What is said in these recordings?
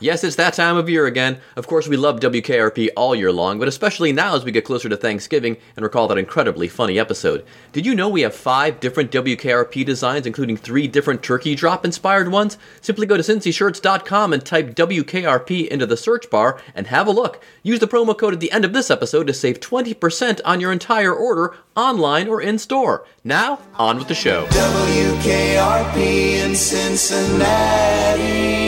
Yes, it's that time of year again. Of course, we love WKRP all year long, but especially now as we get closer to Thanksgiving and recall that incredibly funny episode. Did you know we have five different WKRP designs, including three different turkey drop inspired ones? Simply go to cincyshirts.com and type WKRP into the search bar and have a look. Use the promo code at the end of this episode to save 20% on your entire order, online or in store. Now, on with the show. WKRP in Cincinnati.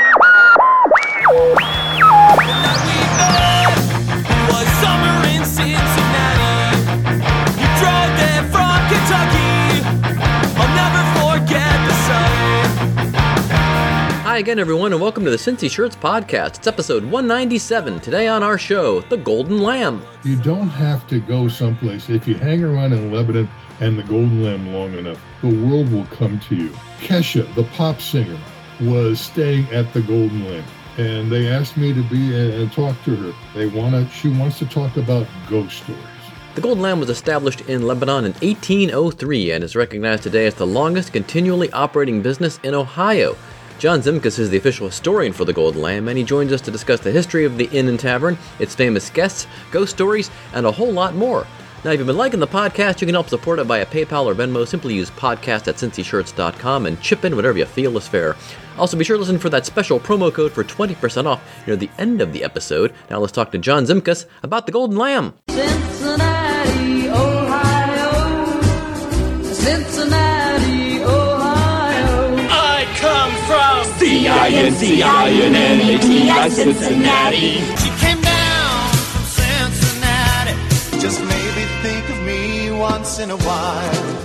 Again, everyone, and welcome to the Cincy Shirts Podcast. It's episode 197. Today on our show, The Golden Lamb. You don't have to go someplace. If you hang around in Lebanon and the Golden Lamb long enough, the world will come to you. Kesha, the pop singer, was staying at the Golden Lamb, and they asked me to be and, and talk to her. They want to. She wants to talk about ghost stories. The Golden Lamb was established in Lebanon in 1803 and is recognized today as the longest continually operating business in Ohio. John Zimkus is the official historian for the Golden Lamb, and he joins us to discuss the history of the inn and tavern, its famous guests, ghost stories, and a whole lot more. Now, if you've been liking the podcast, you can help support it via PayPal or Venmo. Simply use podcast at cincyshirts.com and chip in whatever you feel is fair. Also, be sure to listen for that special promo code for 20% off near the end of the episode. Now, let's talk to John Zimkus about the Golden Lamb. Cincinnati, C-I-N-C-I-N-N-A-T-I, Cincinnati. She came down from Cincinnati. Just maybe think of me once in a while.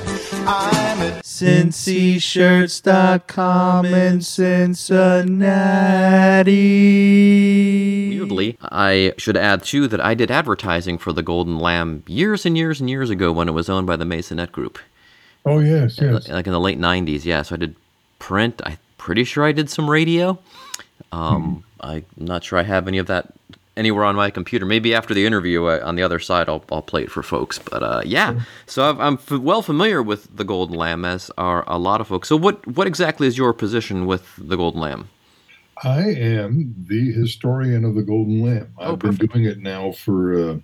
I'm a cincyshirts.com in Cincinnati. Weirdly, I should add too that I did advertising for the Golden Lamb years and years and years ago when it was owned by the Maisonette Group, Oh yes, yes. like in the late '90s. Yeah, so I did print. I'm pretty sure I did some radio. Um, I'm not sure I have any of that anywhere on my computer. Maybe after the interview uh, on the other side, I'll, I'll play it for folks. But uh, yeah, so I've, I'm f- well familiar with the Golden Lamb, as are a lot of folks. So what what exactly is your position with the Golden Lamb? I am the historian of the Golden Lamb. I've Oh, been doing it now for uh,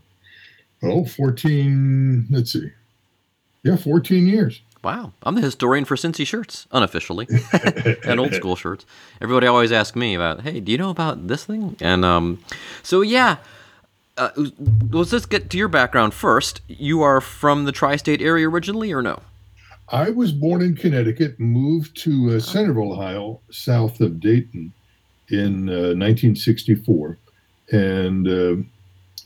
oh 14. Let's see, yeah, 14 years. Wow, I'm the historian for Cincy shirts, unofficially, and old school shirts. Everybody always asks me about, hey, do you know about this thing? And um, so yeah, uh, let's just get to your background first. You are from the tri-state area originally, or no? I was born in Connecticut, moved to uh, Centerville, Ohio, south of Dayton, in uh, 1964, and uh,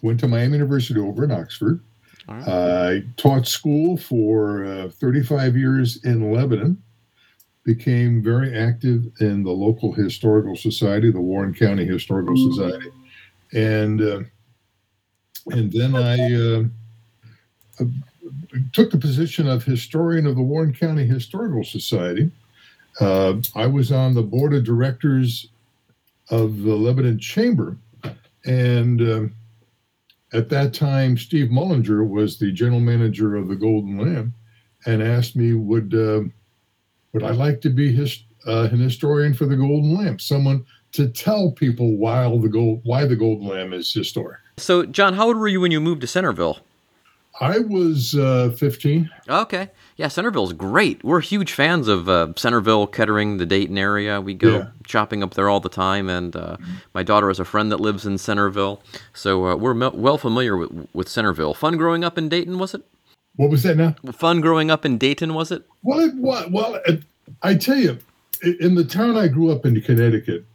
went to Miami University over in Oxford. I taught school for uh, 35 years in Lebanon. Became very active in the local historical society, the Warren County Historical Society, and uh, and then I. Uh, took the position of historian of the Warren County Historical Society. Uh, I was on the board of directors of the Lebanon Chamber, and um, at that time, Steve Mullinger was the general manager of the Golden Lamb, and asked me would uh, would I like to be his, uh, an historian for the Golden Lamb, someone to tell people why the gold why the Golden Lamb is historic. So, John, how old were you when you moved to Centerville? I was uh, 15. Okay, yeah, Centerville's great. We're huge fans of uh, Centerville, Kettering, the Dayton area. We go Yeah. shopping up there all the time, and uh, my daughter has a friend that lives in Centerville, so uh, we're me- well familiar with, with Centerville. Fun growing up in Dayton, was it? What was that now? Fun growing up in Dayton, was it? Well, it, well, well it, I tell you, in the town I grew up in, Connecticut,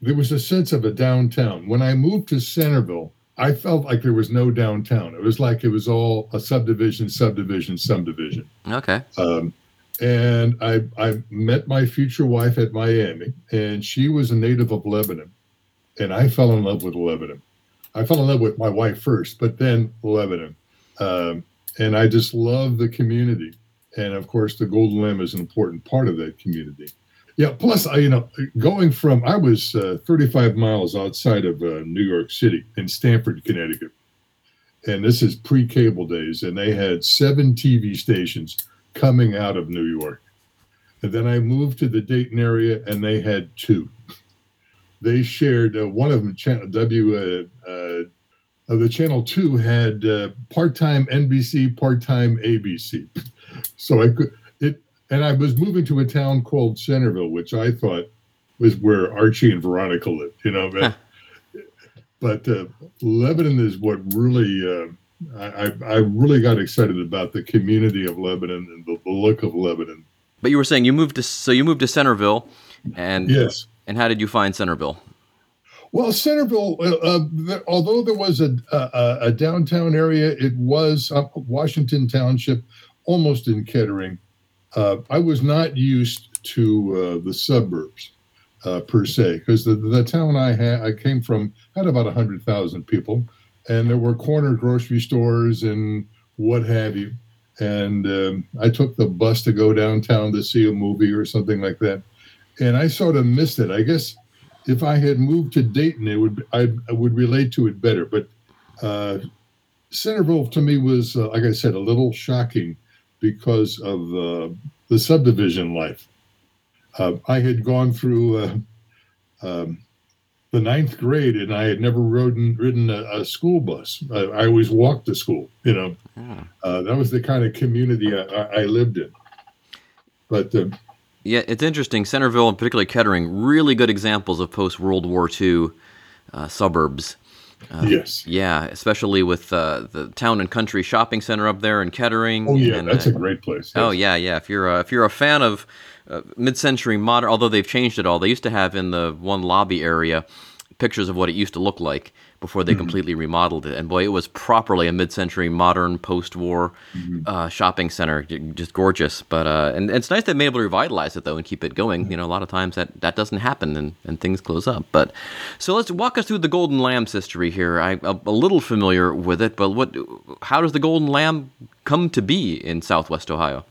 there was a sense of a downtown. When I moved to Centerville, I felt like there was no downtown. It was like it was all a subdivision, subdivision, subdivision. Okay. Um, and I, I met my future wife at Miami, and she was a native of Lebanon. And I fell in love with Lebanon. I fell in love with my wife first, but then Lebanon. Um, and I just love the community. And of course, the Golden Lamb is an important part of that community. Yeah. Plus, I, you know, going from I was uh, 35 miles outside of uh, New York City in Stamford, Connecticut, and this is pre-cable days, and they had seven TV stations coming out of New York, and then I moved to the Dayton area, and they had two. They shared uh, one of them, channel W. Uh, uh, uh, the channel two had part-time NBC, part-time ABC, so I could and I was moving to a town called Centerville, which I thought was where Archie and Veronica lived, you know. But, but uh, Lebanon is what really uh, I, I really got excited about the community of Lebanon and the, the look of Lebanon. But you were saying you moved to so you moved to Centerville, and Yes. and how did you find Centerville? Well, Centerville, uh, uh, th- although there was a, a, a downtown area, it was uh, Washington Township, almost in Kettering. Uh, I was not used to uh, the suburbs uh, per se, because the, the town I had, I came from, had about hundred thousand people, and there were corner grocery stores and what have you. And um, I took the bus to go downtown to see a movie or something like that, and I sort of missed it. I guess if I had moved to Dayton, it would I, I would relate to it better. But uh, Centerville to me was, uh, like I said, a little shocking because of uh, the subdivision life. Uh, I had gone through uh, um, the ninth grade, and I had never ridden ridden a, a school bus. I, I always walked to school. You know, uh, that was the kind of community I, I, lived in. But uh, Yeah, it's interesting. Centerville and particularly Kettering, really good examples of post World War II uh, yes, Yeah, especially with uh, the town and country shopping center up there in Kettering. oh yeah, and, that's uh, a great place. Oh yeah, yeah. If you're a, if you're a fan of uh, mid-century modern, although they've changed it all, they used to have in the one lobby area pictures of what it used to look like before they completely remodeled it. And boy, it was properly a mid-century modern post-war uh, shopping center, just gorgeous. But uh, and, and it's nice they've been able to revitalize it though and keep it going. You know, a lot of times that that doesn't happen and, and things close up. But so let's walk us through the Golden Lamb's history here. I, I'm a little familiar with it, but what? How does the Golden Lamb come to be in Southwest Ohio?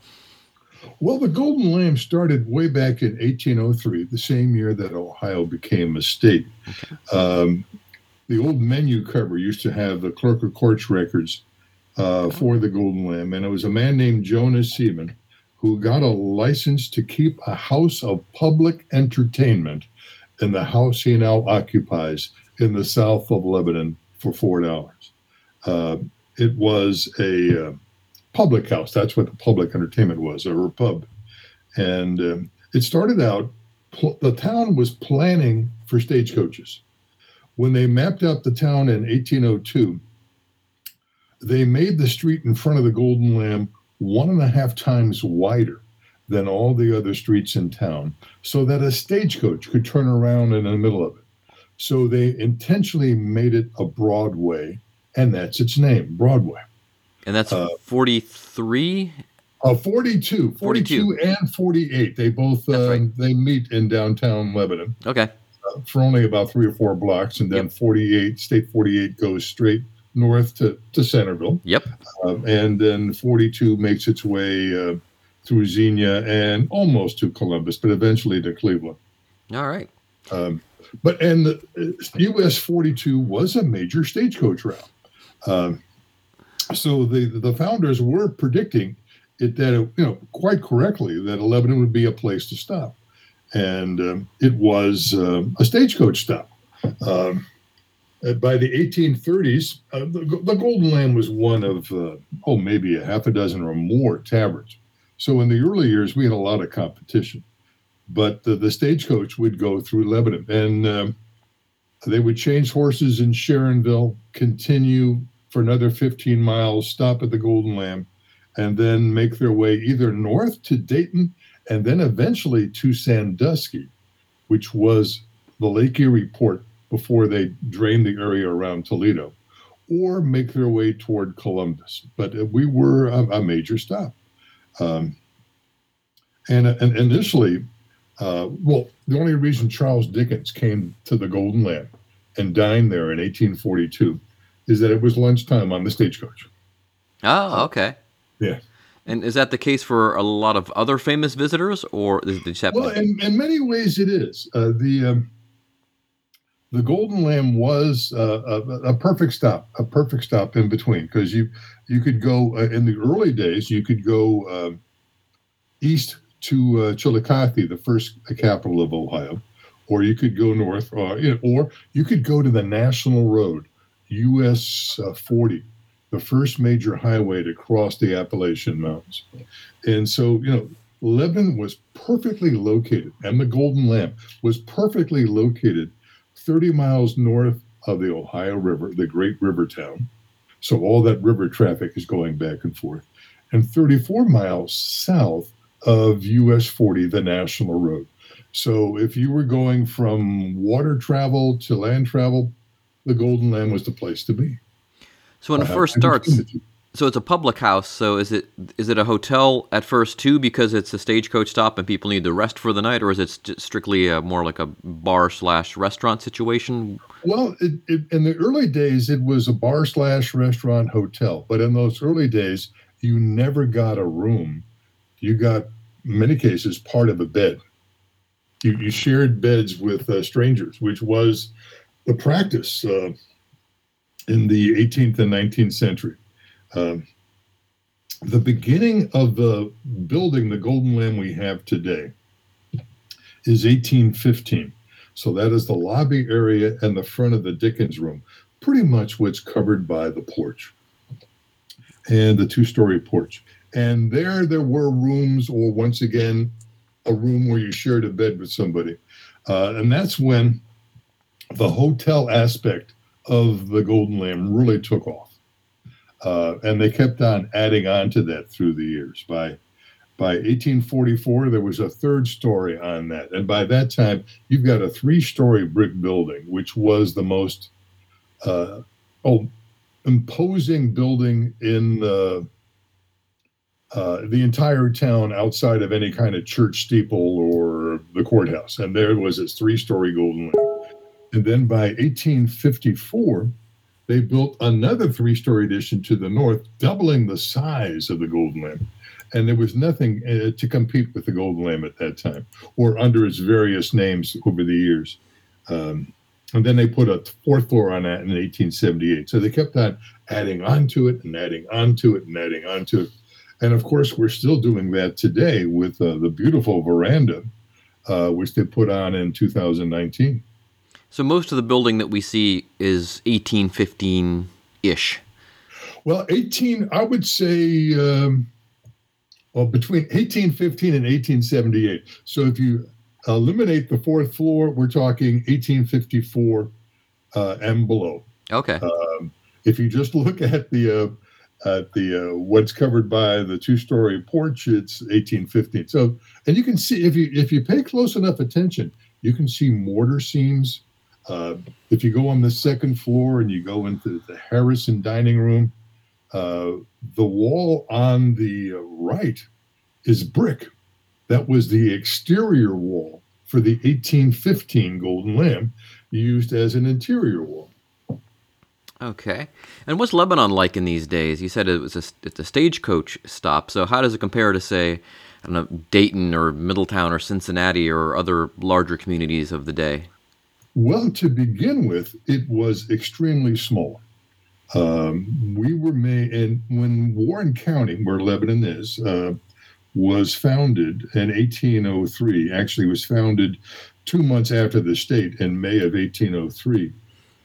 Well, the Golden Lamb started way back in 1803, the same year that Ohio became a state. Um, the old menu cover used to have the clerk of courts records uh, for the Golden Lamb, and it was a man named Jonas Seaman who got a license to keep a house of public entertainment in the house he now occupies in the south of Lebanon for four dollars. Uh, it was a uh, public house. That's what the public entertainment was, or a pub. And um, it started out, pl- the town was planning for stagecoaches. When they mapped out the town in 1802, they made the street in front of the Golden Lamb one and a half times wider than all the other streets in town so that a stagecoach could turn around in the middle of it. So they intentionally made it a Broadway, and that's its name, Broadway. And that's Uh, 43? Uh, 42, 42, 42. and 48. They both um, right. they meet in downtown Lebanon Okay. Uh, for only about three or four blocks, and then 48, State 48 goes straight north to, to Centerville, Yep. um, and then 42 makes its way uh, through Xenia and almost to Columbus, but eventually to Cleveland. All right. Um, but and the uh, US 42 was a major stagecoach route. Um, so the the founders were predicting it that it, you know quite correctly that Lebanon would be a place to stop, and um, it was um a stagecoach stop. Um, uh, by the 1830s, uh, the, the Golden Lamb was one of uh, oh maybe a half a dozen or more taverns. So in the early years, we had a lot of competition but the, the stagecoach would go through Lebanon, and um, they would change horses in Sharonville, continue for another 15 miles, stop at the Golden Lamb, and then make their way either north to Dayton and then eventually to Sandusky, which was the Lake Erie port before they drained the area around Toledo, or make their way toward Columbus. But we were a, a major stop. Um, and, and initially, uh, well, the only reason Charles Dickens came to the Golden Lamb and dined there in 1842 is that it was lunchtime on the stagecoach. Oh, okay. Yeah. And is that the case for a lot of other famous visitors, or is it just? Well, in, in many ways, it is. Uh, the um, the Golden Lamb was uh, a, a perfect stop, a perfect stop in between, because you you could go uh, in the early days, you could go um east to uh, Chillicothe, the first capital of Ohio, or you could go north, or you know, or you could go to the National Road, US uh, 40, the first major highway to cross the Appalachian Mountains, and so you know Lebanon was perfectly located, and the Golden Lamb was perfectly located 30 miles north of the Ohio River, the great river town. So all that river traffic is going back and forth. And 34 miles south of US 40, the national road. So if you were going from water travel to land travel, the Golden Lamb was the place to be. So when it Uh, first starts, between the two. so it's a public house. So is it is it a hotel at first too because it's a stagecoach stop and people need to rest for the night, or is it st- strictly a, more like a bar slash restaurant situation? Well, it, it, in the early days, it was a bar slash restaurant hotel. But in those early days, you never got a room. You got, in many cases, part of a bed. You, you shared beds with uh, strangers, which was the practice uh, in the 18th and 19th century. Um, the beginning of the building the Golden Lamb we have today is 1815. So that is the lobby area and the front of the Dickens room, pretty much what's covered by the porch and the two story porch. And there, there were rooms, or once again, a room where you shared a bed with somebody. Uh, and that's when the hotel aspect of the Golden Lamb really took off. Uh, and they kept on adding on to that through the years. By by 1844, there was a third story on that, and by that time, you've got a three-story brick building, which was the most uh, oh imposing building in the uh, the entire town outside of any kind of church steeple or the courthouse. And there was this three-story Golden Lamb. And then by 1854, they built another three-story addition to the north, doubling the size of the Golden Lamb. And there was nothing uh, to compete with the Golden Lamb at that time, or under its various names over the years. Um, and then they put a fourth floor on that in 1878. So they kept on adding on to it and adding on to it and adding on to it. And of course, we're still doing that today with uh, the beautiful veranda, uh, which they put on in 2019. So most of the building that we see is 1815 ish. Well, 18, I would say, um, well, between 1815 and 1878. So if you eliminate the fourth floor, we're talking 1854 uh, and below. Okay. Um, if you just look at the uh, at the uh, what's covered by the two-story porch, it's 1815. So, and you can see if you if you pay close enough attention, you can see mortar seams. Uh, if you go on the second floor and you go into the Harrison dining room, uh, the wall on the uh, right is brick. That was the exterior wall for the 1815 Golden Lamb, used as an interior wall. Okay. And what's Lebanon like in these days? You said it was a, it's a stagecoach stop. So how does it compare to, say, I don't know, Dayton or Middletown or Cincinnati or other larger communities of the day? Well, to begin with, it was extremely small. Um, we were made, and when Warren County, where Lebanon is, uh, was founded in 1803, actually was founded two months after the state in May of 1803.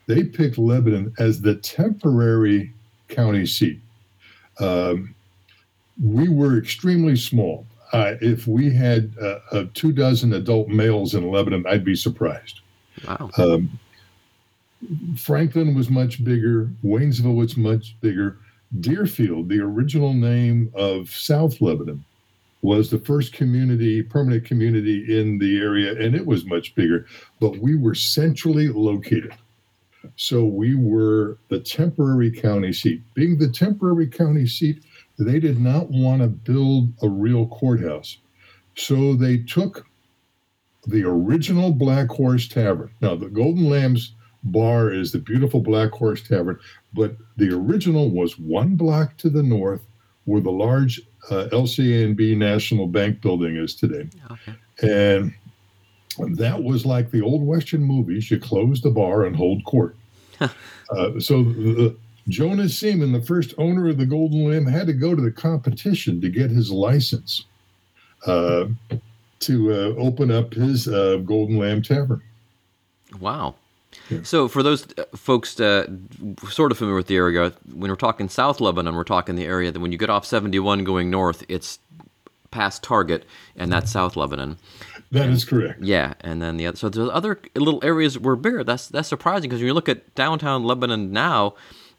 They picked Lebanon as the temporary county seat. Um, we were extremely small. Uh, if we had uh, uh, two dozen adult males in Lebanon, I'd be surprised. Wow. Um, Franklin was much bigger. Waynesville was much bigger. Deerfield, the original name of South Lebanon, was the first community, permanent community in the area, and it was much bigger. But we were centrally located. So we were the temporary county seat. Being the temporary county seat, they did not want to build a real courthouse. So they took the original Black Horse Tavern. Now, the Golden Lambs bar is the beautiful Black Horse Tavern, but the original was one block to the north, where the large uh, LCNB National Bank building is today. Okay. And that was like the old Western movies. You close the bar and hold court. uh, so the, Jonas Seaman, the first owner of the Golden Lamb, had to go to the competition to get his license uh, to uh, open up his uh, Golden Lamb Tavern. Wow. Yeah. So, for those uh, folks uh, sort of familiar with the area, when we're talking South Lebanon, we're talking the area that when you get off 71 going north, it's past Target, and that's South Lebanon. That is correct. Yeah, and then the other. So there's other little areas were bigger. That's that's surprising because when you look at downtown Lebanon now,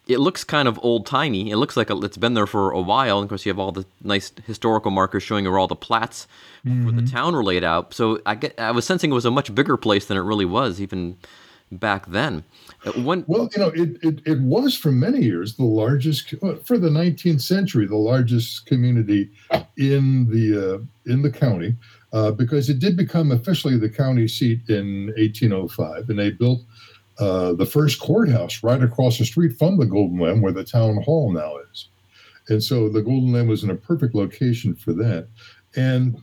it looks kind of old timey. It looks like it's been there for a while. And of course, you have all the nice historical markers showing where all the plats for the town were laid out. So I get I was sensing it was a much bigger place than it really was even back then. Uh, When Well, you know, it, it, it was for many years the largest for the 19th century, the largest community in the uh, in the county, uh, because it did become officially the county seat in 1805, and they built uh, the first courthouse right across the street from the Golden Lamb, where the town hall now is, and so the Golden Lamb was in a perfect location for that, and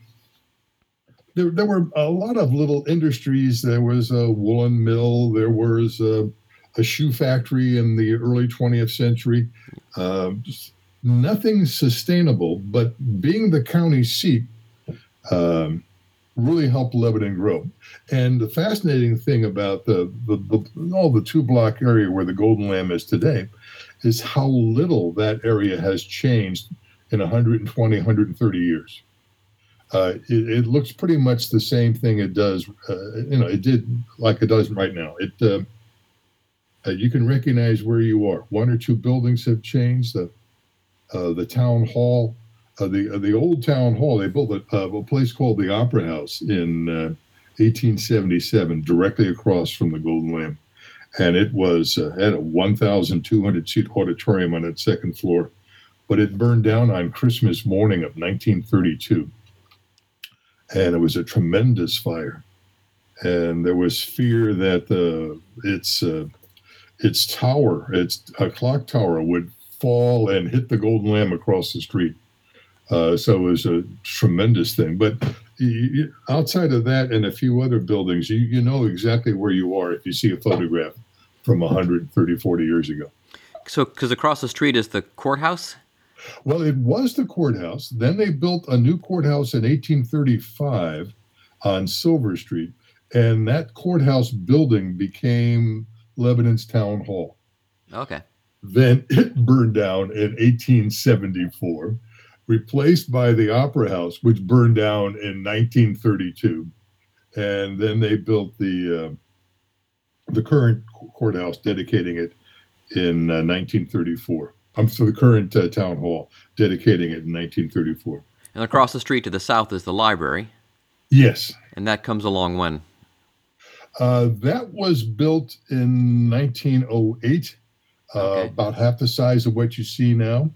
there, there were a lot of little industries. There was a woolen mill. There was a, a shoe factory in the early 20th century. Just nothing sustainable, but being the county seat um, really helped Lebanon grow. And the fascinating thing about the, the, the all the two block area where the Golden Lamb is today is how little that area has changed in 120, 130 years. Uh, it, it looks pretty much the same thing it does. Uh, you know, it did like it does right now. It uh, uh, you can recognize where you are. One or two buildings have changed. The uh, the town hall, uh, the uh, the old town hall. They built a, uh, a place called the Opera House in uh, 1877, directly across from the Golden Lamb, and it was had a 1,200 seat auditorium on its second floor, but it burned down on Christmas morning of 1932 and it was a tremendous fire. And there was fear that its its tower, its a clock tower, would fall and hit the Golden Lamb across the street. Uh, so it was a tremendous thing. But you, outside of that and a few other buildings, you, you know exactly where you are if you see a photograph from 130, 40 years ago. so because across the street is the courthouse. Well, it was the courthouse. Then they built a new courthouse in 1835 on Silver Street, and that courthouse building became Lebanon's town hall. Okay. Then it burned down in 1874, replaced by the Opera House, which burned down in 1932, and then they built the uh, the current courthouse, dedicating it in uh, 1934. I'm for the current uh, town hall, dedicating it in 1934. And across the street to the south is the library, Yes, and that comes along when. uh, that was built in 1908, uh, Okay. about half the size of what you see now.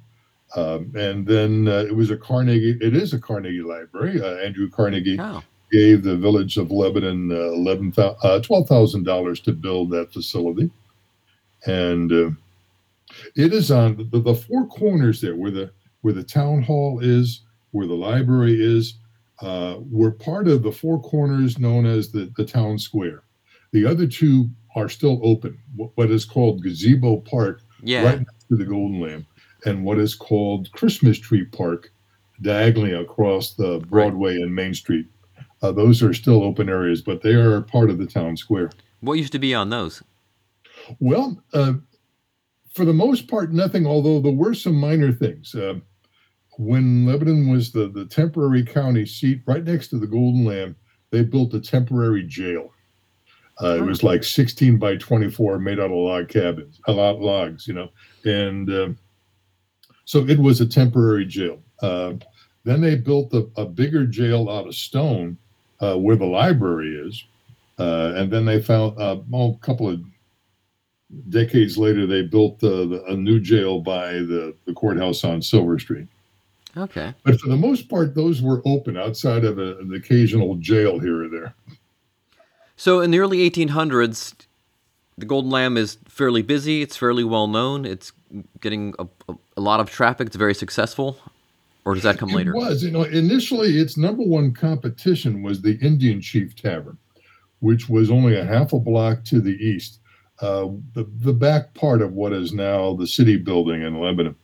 Um, and then uh, it was a Carnegie. It is a Carnegie library. Uh, Andrew Carnegie Oh, gave the village of Lebanon uh, uh, twelve thousand dollars to build that facility, and uh, it is on the, the four corners there, where the where the town hall is, where the library is. Uh, were part of the four corners known as the, the town square. The other two are still open. What, what is called Gazebo Park, yeah. right next to the Golden Lamb, and what is called Christmas Tree Park, diagonally across the Broadway and Main Street. Uh, those are still open areas, but they are part of the town square. What used to be on those? Well, uh, for the most part, nothing, although there were some minor things. Uh, when Lebanon was the, the temporary county seat right next to the Golden Lamb, they built a temporary jail. Uh, it was like 16 by 24, made out of log cabins, a lot of logs, you know. And uh, so it was a temporary jail. Uh, then they built a, a bigger jail out of stone uh, where the library is. Uh, and then they found uh, well, a couple of decades later, they built uh, the, a new jail by the, the courthouse on Silver Street. Okay. But for the most part, those were open outside of a, an occasional jail here or there. So in the early 1800s, the Golden Lamb is fairly busy. It's fairly well known. It's getting a, a, a lot of traffic. It's very successful. or does that come later? It was, you know, initially its number one competition was the Indian Chief Tavern, which was only a half a block to the east, uh, the the back part of what is now the city building in Lebanon.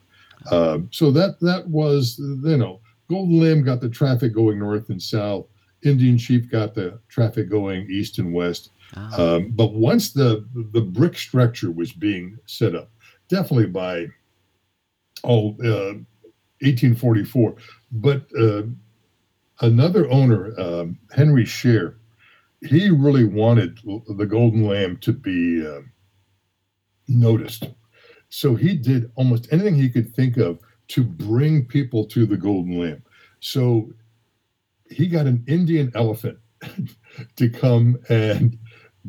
Uh, so that that was, you know, Golden Lamb got the traffic going north and south. Indian Chief got the traffic going east and west. Um, but once the the brick structure was being set up, definitely by oh uh, 1844. But uh, another owner, um, Henry Shear, he really wanted the Golden Lamb to be uh, noticed. So he did almost anything he could think of to bring people to the Golden Lamb. So he got an Indian elephant to come and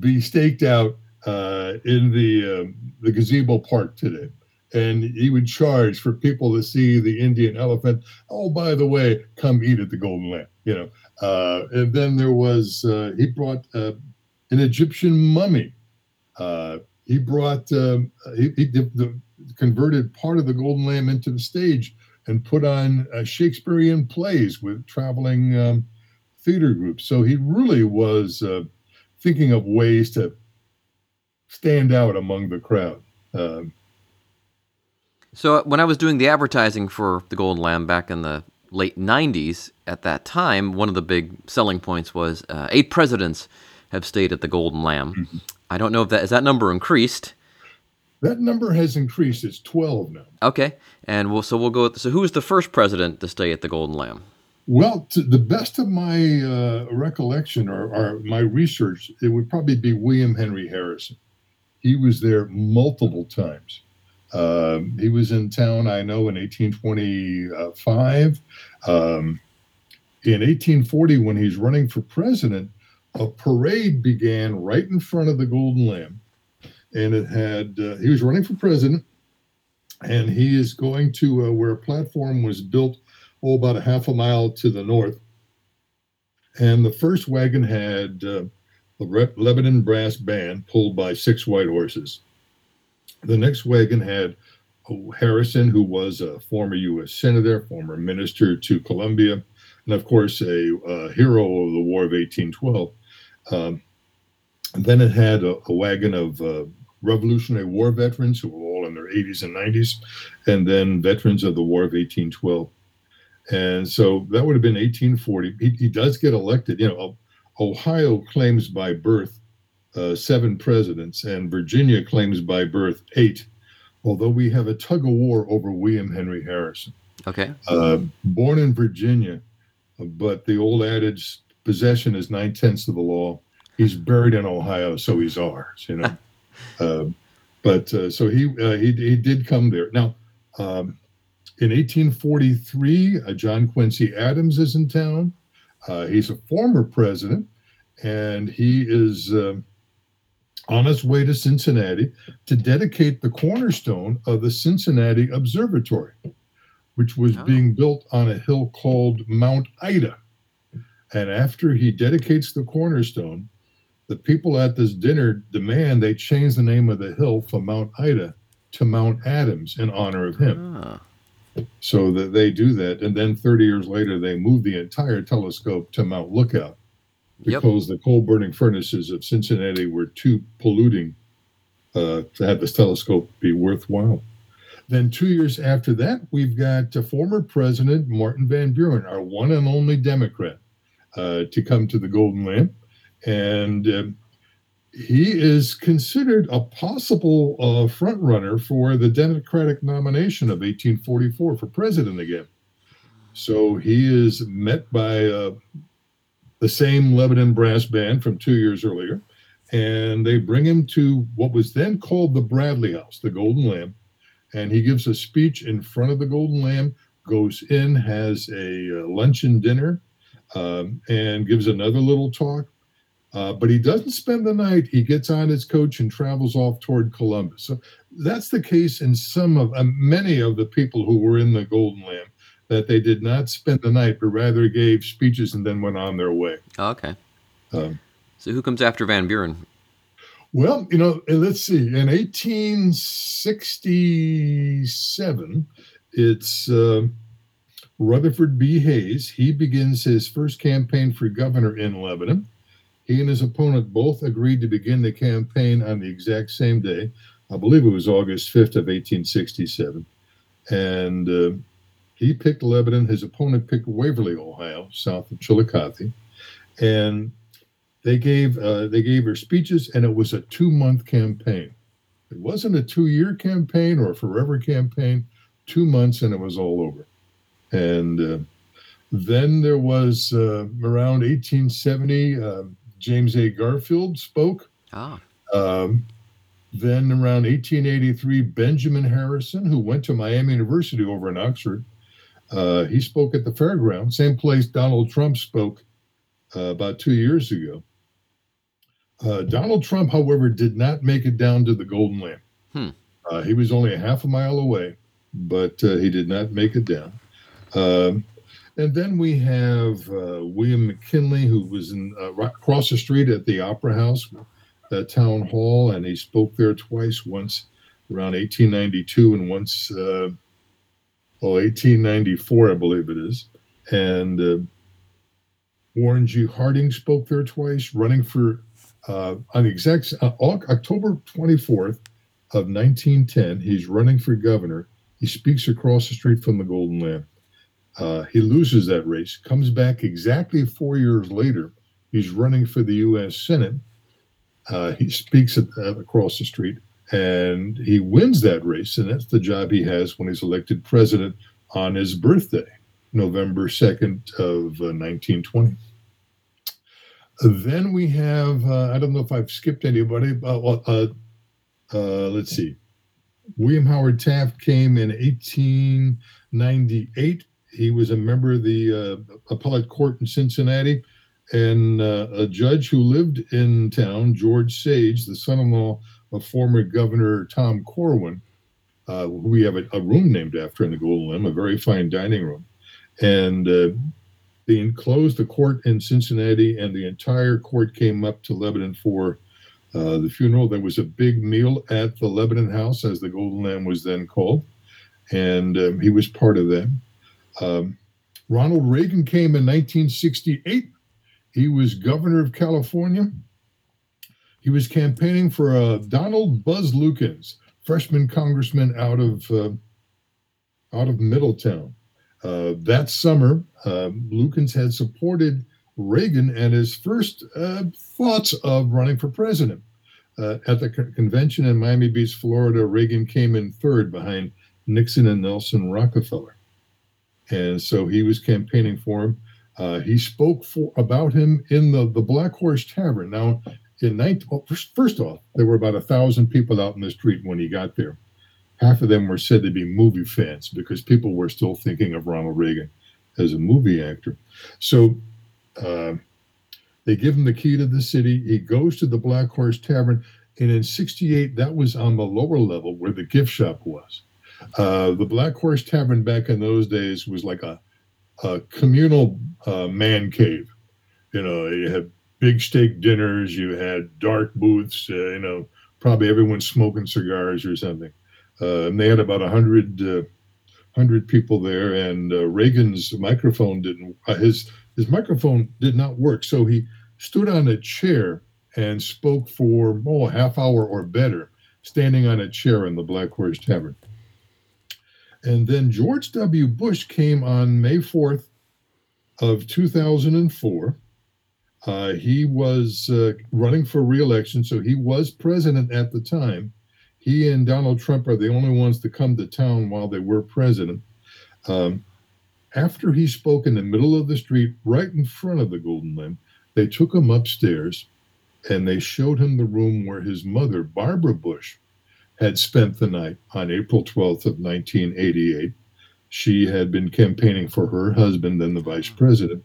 be staked out uh, in the um the gazebo park today, and he would charge for people to see the Indian elephant. Oh, by the way, come eat at the Golden Lamb, you know. Uh, and then there was uh, he brought uh, an Egyptian mummy. Uh, he brought um, he, he the, converted part of the Golden Lamb into the stage and put on uh, Shakespearean plays with traveling um, theater groups. So he really was thinking of ways to stand out among the crowd. Um, So uh, when I was doing the advertising for the Golden Lamb back in the late '90s, at that time, one of the big selling points was uh, eight presidents have stayed at the Golden Lamb. I don't know if that is that number increased. that number has increased. It's 12 now. Okay, and we'll so we'll go. With, so who was the first president to stay at the Golden Lamb? Well, to the best of my uh, recollection or, or my research, it would probably be William Henry Harrison. He was there multiple times. Um, he was in town, I know, in 1825. Um, in 1840, when he's running for president, a parade began right in front of the Golden Lamb. And it had, uh, he was running for president, and he is going to uh, where a platform was built oh, about a half a mile to the north. And the first wagon had uh, a Re- Lebanon brass band pulled by six white horses. The next wagon had Harrison, who was a former U.S. Senator, former minister to Colombia, and of course, a, uh hero of the War of 1812. Um, then it had a, a wagon of uh, Revolutionary War veterans who were all in their 80s and 90s, and then veterans of the War of 1812. And so that would have been 1840. He, he does get elected. You know, Ohio claims by birth uh, seven presidents, and Virginia claims by birth eight, although we have a tug of war over William Henry Harrison. Okay, Uh, born in Virginia, but the old adage, possession is nine tenths of the law. He's buried in Ohio, so he's ours, you know. uh, but uh, so he, uh, he he did come there. Now, um, in 1843, uh, John Quincy Adams is in town. Uh, he's a former president, and he is um on his way to Cincinnati to dedicate the cornerstone of the Cincinnati Observatory, which was Oh. being built on a hill called Mount Ida. And after he dedicates the cornerstone, the people at this dinner demand they change the name of the hill from Mount Ida to Mount Adams in honor of him. Ah, So that they do that, and then 30 years later, they move the entire telescope to Mount Lookout Yep. because the coal burning furnaces of Cincinnati were too polluting uh, to have this telescope be worthwhile. Then, two years after that, we've got uh, former President Martin Van Buren, our one and only Democrat, uh, to come to the Golden Lamb. And um he is considered a possible uh, front runner for the Democratic nomination of 1844 for president again. So he is met by uh, the same Lebanon brass band from two years earlier, and they bring him to what was then called the Bradley House, the Golden Lamb, and he gives a speech in front of the Golden Lamb, goes in, has a uh, lunch and dinner, um, and gives another little talk. Uh, but he doesn't spend the night. He gets on his coach and travels off toward Columbus. So that's the case in some of uh, many of the people who were in the Golden Lamb that they did not spend the night, but rather gave speeches and then went on their way. okay. Um, So who comes after Van Buren? Well, you know, let's see. In 1867, it's uh, Rutherford B. Hayes, he begins his first campaign for governor in Lebanon. He and his opponent both agreed to begin the campaign on the exact same day. I believe it was August 5th of 1867. And uh, he picked Lebanon. His opponent picked Waverly, Ohio, south of Chillicothe. And they gave uh, they gave her speeches, and it was a two month campaign. It wasn't a two year campaign or a forever campaign. Two months, and it was all over. And uh, then there was uh, around 1870, uh, James A. Garfield spoke. Ah. Um, then around 1883, Benjamin Harrison, who went to Miami University over in Oxford, uh, he spoke at the fairground, same place Donald Trump spoke uh, about two years ago. Uh, Donald Trump, however, did not make it down to the Golden Lamb. Hmm. Uh, he was only a half a mile away, but uh, he did not make it down. Um, and then we have uh, William McKinley, who was in uh, right across the street at the Opera House, that town hall, and he spoke there twice, once around 1892 and once, uh, oh, 1894, I believe it is. And uh, Warren G. Harding spoke there twice, running for uh, on the exact uh, October 24th of 1910. He's running for governor. He speaks across the street from the Golden Lamb. Uh, he loses that race, comes back exactly four years later. He's running for the U.S. Senate. Uh, he speaks at, uh, across the street and he wins that race. And that's the job he has when he's elected president on his birthday, November 2nd of uh, 1920. Then we have, uh, I don't know if I've skipped anybody, uh, uh, uh, let's see. William Howard Taft came in 1898. He was a member of the uh, appellate court in Cincinnati and uh, a judge who lived in town, George Sage, the son-in-law of former Governor Tom Corwin, uh, who we have a, a room named after in the Golden Lamb, a very fine dining room, and uh, they enclosed the court in Cincinnati, and the entire court came up to Lebanon for uh, the funeral. There was a big meal at the Lebanon House, as the Golden Lamb was then called, and um, he was part of that. Um, Ronald Reagan came in 1968 he was governor of California. He was campaigning for uh, Donald Buzz Lukens, freshman congressman out of uh, out of Middletown. Uh, that summer, uh, Lukens had supported Reagan and his first uh, thoughts of running for president. Uh, at the con- convention in Miami Beach, Florida, Reagan came in third behind Nixon and Nelson Rockefeller. And so he was campaigning for him. Uh, he spoke for about him in the, the Black Horse Tavern. Now, in 19, well, first, first off, there were about a thousand people out in the street when he got there. Half of them were said to be movie fans because people were still thinking of Ronald Reagan as a movie actor. So uh, they give him the key to the city. He goes to the Black Horse Tavern. And in 68, that was on the lower level where the gift shop was. Uh, the Black Horse Tavern back in those days was like a, a communal uh, man cave. You know, you had big steak dinners, you had dark booths, uh, you know, probably everyone smoking cigars or something. Uh, and they had about a hundred, uh, hundred people there. And Reagan's microphone didn't, his his microphone did not work, so he stood on a chair and spoke for oh a half hour or better, standing on a chair in the Black Horse Tavern. And then George W. Bush came on May 4th of 2004. Uh, he was uh, running for reelection, so he was president at the time. He and Donald Trump are the only ones to come to town while they were president. Um, after he spoke in the middle of the street, right in front of the Golden Lamb, they took him upstairs and they showed him the room where his mother, Barbara Bush, had spent the night on April 12th of 1988. She had been campaigning for her husband, then the vice president.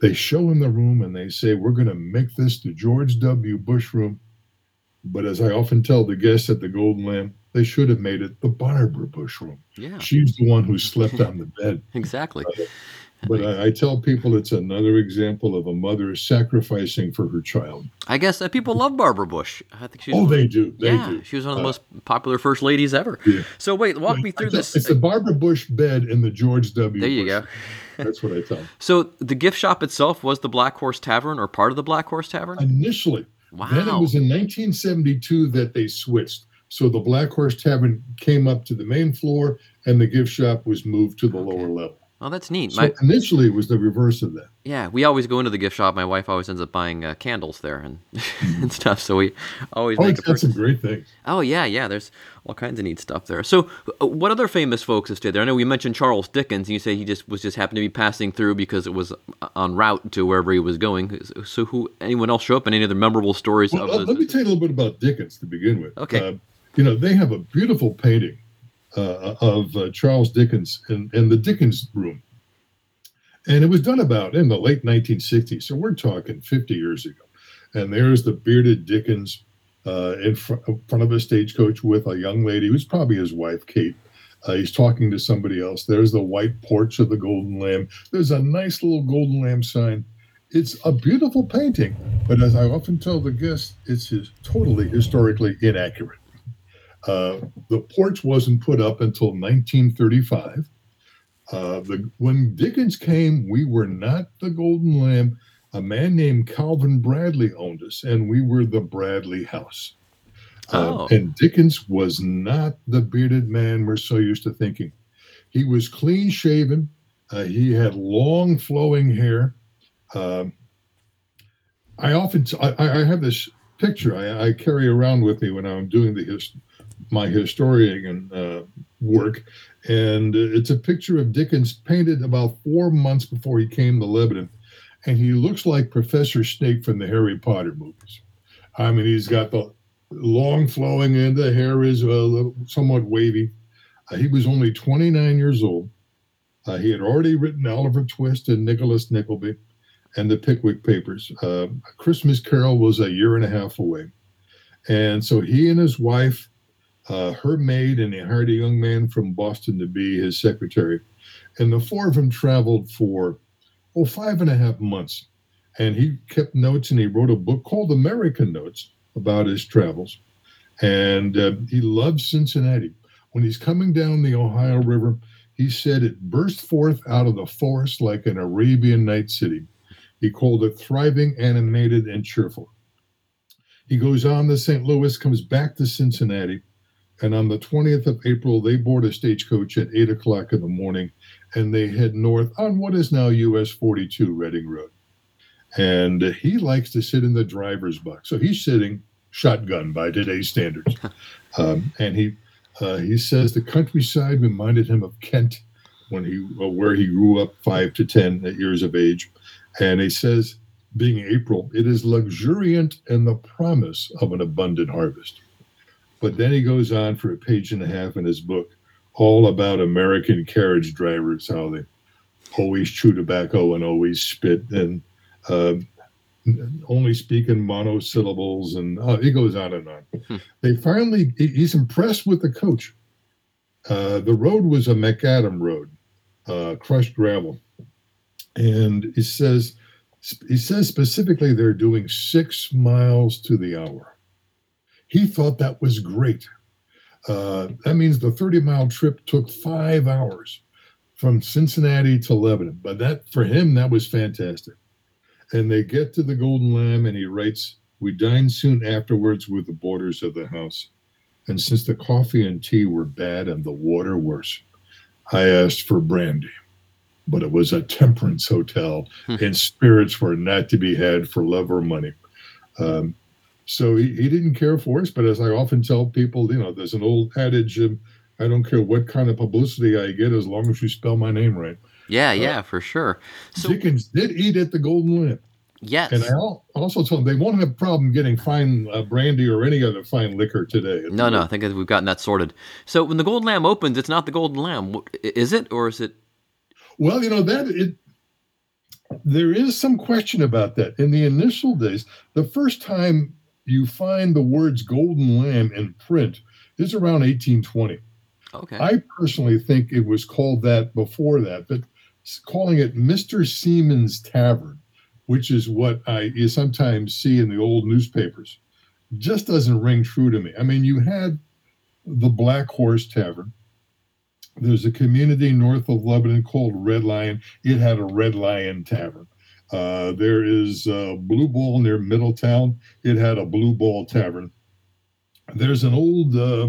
They show him the room and they say, We're going to make this the George W. Bush room. But as I often tell the guests at the Golden Lamb, they should have made it the Barbara Bush room. Yeah, She's the one who slept on the bed. exactly. Uh, But I, I tell people it's another example of a mother sacrificing for her child. I guess uh, people love Barbara Bush. I think she's Oh, they do. They yeah, do. she was one of the Uh, most popular first ladies ever. Yeah. So wait, walk me through this. It's the Barbara Bush bed in the George W. There you Bush. go. That's what I tell them. So the gift shop itself was the Black Horse Tavern or part of the Black Horse Tavern? Initially, wow. then it was in 1972 that they switched. So the Black Horse Tavern came up to the main floor, and the gift shop was moved to the lower level. Oh, that's neat. So My, initially, it was the reverse of that. yeah, we always go into the gift shop. My wife always ends up buying uh, candles there and and stuff. So we always Oh, make got some great things. Oh yeah, yeah. There's all kinds of neat stuff there. So, uh, what other famous folks have stayed there? I know we mentioned Charles Dickens. And you say he just was just happened to be passing through because it was uh, en route to wherever he was going. So, who anyone else show up? and Any other memorable stories Well, of let, the? let me tell you a little bit about Dickens to begin with. Okay. Uh, you know, they have a beautiful painting uh, of uh, Charles Dickens in, in the Dickens room. And it was done about in the late 1960s. So we're talking 50 years ago. And there's the bearded Dickens uh, in fr- front of a stagecoach with a young lady who's probably his wife, Kate. Uh, he's talking to somebody else. There's the white porch of the Golden Lamb. There's a nice little Golden Lamb sign. It's a beautiful painting, but as I often tell the guests, it's his, totally historically inaccurate. Uh, the porch wasn't put up until 1935. Uh, the, when Dickens came, we were not the Golden Lamb. A man named Calvin Bradley owned us, and we were the Bradley House. Uh, Oh. and Dickens was not the bearded man we're so used to thinking. He was clean shaven. Uh, he had long flowing hair. Um, I often I have this picture I, I carry around with me when I'm doing the his, my historian uh, work, and it's a picture of Dickens painted about four months before he came to Lebanon, and he looks like Professor Snape from the Harry Potter movies. I mean, he's got the long flowing, and the hair is little, somewhat wavy. Uh, he was only 29 years old. Uh, he had already written Oliver Twist and Nicholas Nickleby and the Pickwick Papers. Uh, Christmas Carol was a year and a half away. And so he and his wife, uh, her maid, and he hired a young man from Boston to be his secretary. And the four of them traveled for, oh, five and a half months. And he kept notes and he wrote a book called American Notes about his travels. And uh, he loved Cincinnati. When he's coming down the Ohio River, he said it burst forth out of the forest like an Arabian night city. He called it thriving, animated, and cheerful. He goes on to St. Louis, comes back to Cincinnati, and on the 20th of April, they board a stagecoach at 8 o'clock in the morning and they head north on what is now US 42 Reading Road. And he likes to sit in the driver's box. So he's sitting shotgun by today's standards. Um, and he uh, he says the countryside reminded him of Kent when he uh, where he grew up five to ten years of age. And he says, being April, it is luxuriant and the promise of an abundant harvest. But then he goes on for a page and a half in his book, all about American carriage drivers, how they always chew tobacco and always spit and uh, only speak in monosyllables. And uh, it goes on and on. They finally, he's impressed with the coach. Uh, the road was a macadam road, uh, crushed gravel. And he says, he says specifically they're doing six miles to the hour. He thought that was great. Uh, that means the 30 mile trip took five hours from Cincinnati to Lebanon. But that for him, that was fantastic. And they get to the Golden Lamb, and he writes, We dined soon afterwards with the boarders of the house. And since the coffee and tea were bad and the water worse, I asked for brandy. But it was a temperance hotel, and spirits were not to be had for love or money. Um, so he, he didn't care for us. But as I often tell people, you know, there's an old adage um, I don't care what kind of publicity I get as long as you spell my name right. Yeah, yeah, for sure. So Dickens did eat at the Golden Lamb. yes, And I also told them they won't have a problem getting fine uh, brandy or any other fine liquor today. no, no, I think we've gotten that sorted. So when the Golden Lamb opens, it's not the Golden Lamb, is it, or is it? Well, you know that it. There is some question about that. In the initial days, the first time you find the words "Golden Lamb" in print is around 1820. Okay. I personally think it was called that before that, but calling it Mr. Seaman's Tavern, which is what I you sometimes see in the old newspapers, just doesn't ring true to me. I mean, you had the Black Horse Tavern. There's a community north of Lebanon called Red Lion. It had a Red Lion Tavern. Uh, there is a Blue Ball near Middletown. It had a Blue Ball Tavern. There's an old uh,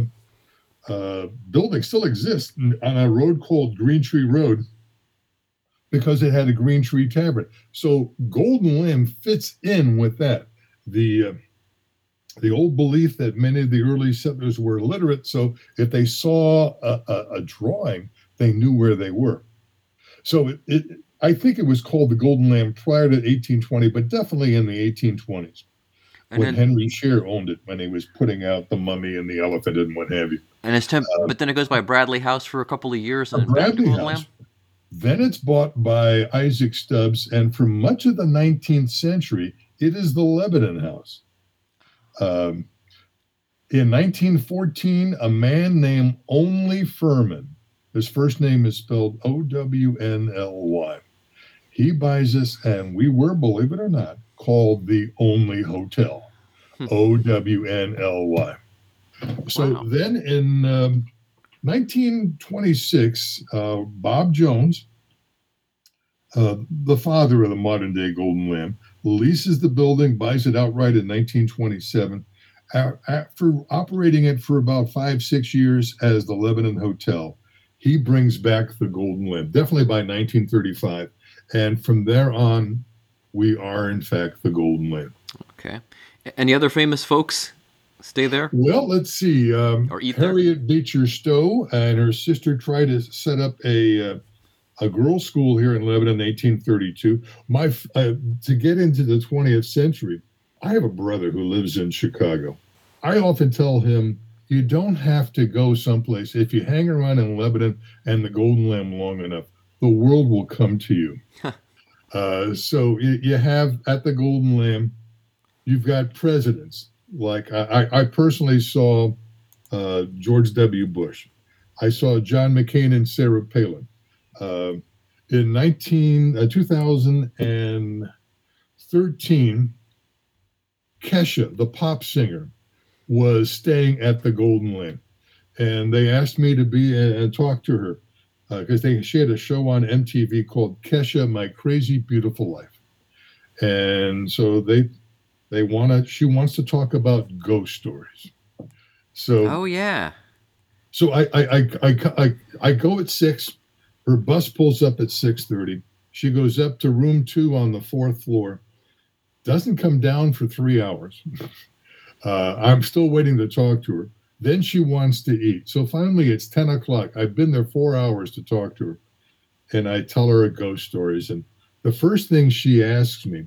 uh, building still exists on a road called Green Tree Road because it had a Green Tree Tavern. So Golden Lamb fits in with that. The uh, the old belief that many of the early settlers were illiterate, so if they saw a, a, a drawing, they knew where they were. So it, it, I think it was called the Golden Lamb prior to 1820, but definitely in the 1820s And when then, Henry Shear owned it when he was putting out the mummy and the elephant and what have you. and it's temp- but then it goes by Bradley House for a couple of years, and Bradley House. Lamb. Then it's bought by Isaac Stubbs, and for much of the 19th century, it is the Lebanon House. Um, in 1914, a man named Only Furman, his first name is spelled O W N L Y, he buys us, and we were, believe it or not, called the Only Hotel. Hmm. O W N L Y. So Wow. then in um, 1926, uh, Bob Jones, uh, the father of the modern day Golden Lamb, leases the building, buys it outright in 1927. After operating it for about five, six years as the Lebanon Hotel, he brings back the Golden Lamb, definitely by 1935. And from there on, we are, in fact, the Golden Lamb. Okay. Any other famous folks stay there? Well, let's see. Um, Or eat there? Harriet Beecher Stowe and her sister tried to set up a uh, a girls' school here in Lebanon in 1832. My uh, to get into the 20th century, I have a brother who lives in Chicago. I often tell him, you don't have to go someplace. If you hang around in Lebanon and the Golden Lamb long enough, the world will come to you. uh, so you, you have at the Golden Lamb, you've got presidents. Like I, I personally saw uh, George W. Bush. I saw John McCain and Sarah Palin. Uh, in 19, uh, 2013, Kesha, the pop singer, was staying at the Golden Lamb, and they asked me to be and, and talk to her because they she had a show on MTV called Kesha, My Crazy Beautiful Life, and so they they want to she wants to talk about ghost stories. So Oh yeah. so I I, I I I I go at six. Her bus pulls up at six thirty. She goes up to room two on the fourth floor. Doesn't come down for three hours. Uh, I'm still waiting to talk to her. Then she wants to eat. So finally, it's ten o'clock. I've been there four hours to talk to her, and I tell her ghost stories. And the first thing she asks me,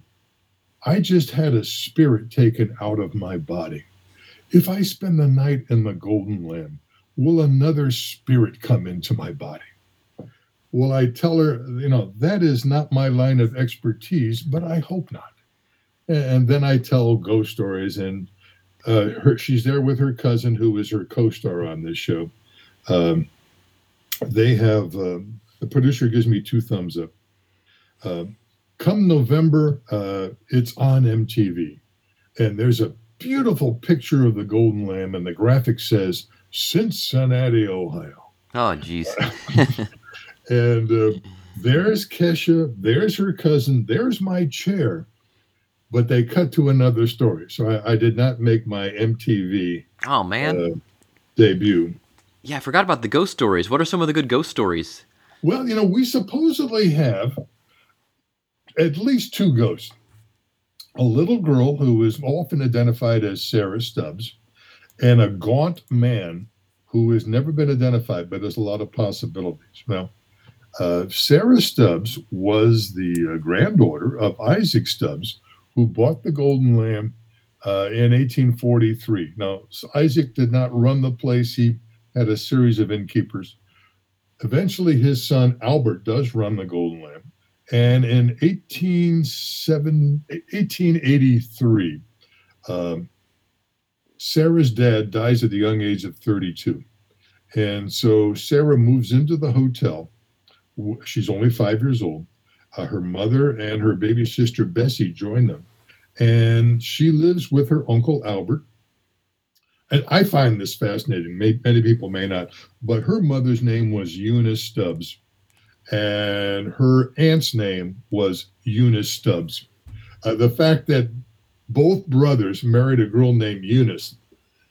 I just had a spirit taken out of my body. If I spend the night in the Golden Lamb, will another spirit come into my body? Well, I tell her, you know, that is not my line of expertise, but I hope not. And then I tell ghost stories, and uh, her, she's there with her cousin, who is her co-star on this show. Um, they have um, the producer gives me two thumbs up. Um, come November, uh, it's on MTV, and there's a beautiful picture of the Golden Lamb, and the graphic says Cincinnati, Ohio. Oh jeez. And uh, there's Kesha, there's her cousin, there's my chair. But they cut to another story. So I, I did not make my MTV oh man. uh, debut. yeah, I forgot about the ghost stories. What are some of the good ghost stories? Well, you know, we supposedly have at least two ghosts. A little girl who is often identified as Sarah Stubbs, and a gaunt man who has never been identified, but there's a lot of possibilities. Well, uh, Sarah Stubbs was the uh, granddaughter of Isaac Stubbs, who bought the Golden Lamb uh, in 1843. Now, Isaac did not run the place, he had a series of innkeepers. Eventually, his son Albert does run the Golden Lamb. And in 1807 1883, um, Sarah's dad dies at the young age of 32. And so Sarah moves into the hotel she's only five years old. Uh, her mother and her baby sister Bessie join them, and she lives with her uncle Albert. And I find this fascinating. May, many people may not, but her mother's name was Eunice Stubbs, and her aunt's name was Eunice Stubbs. Uh, the fact that both brothers married a girl named Eunice,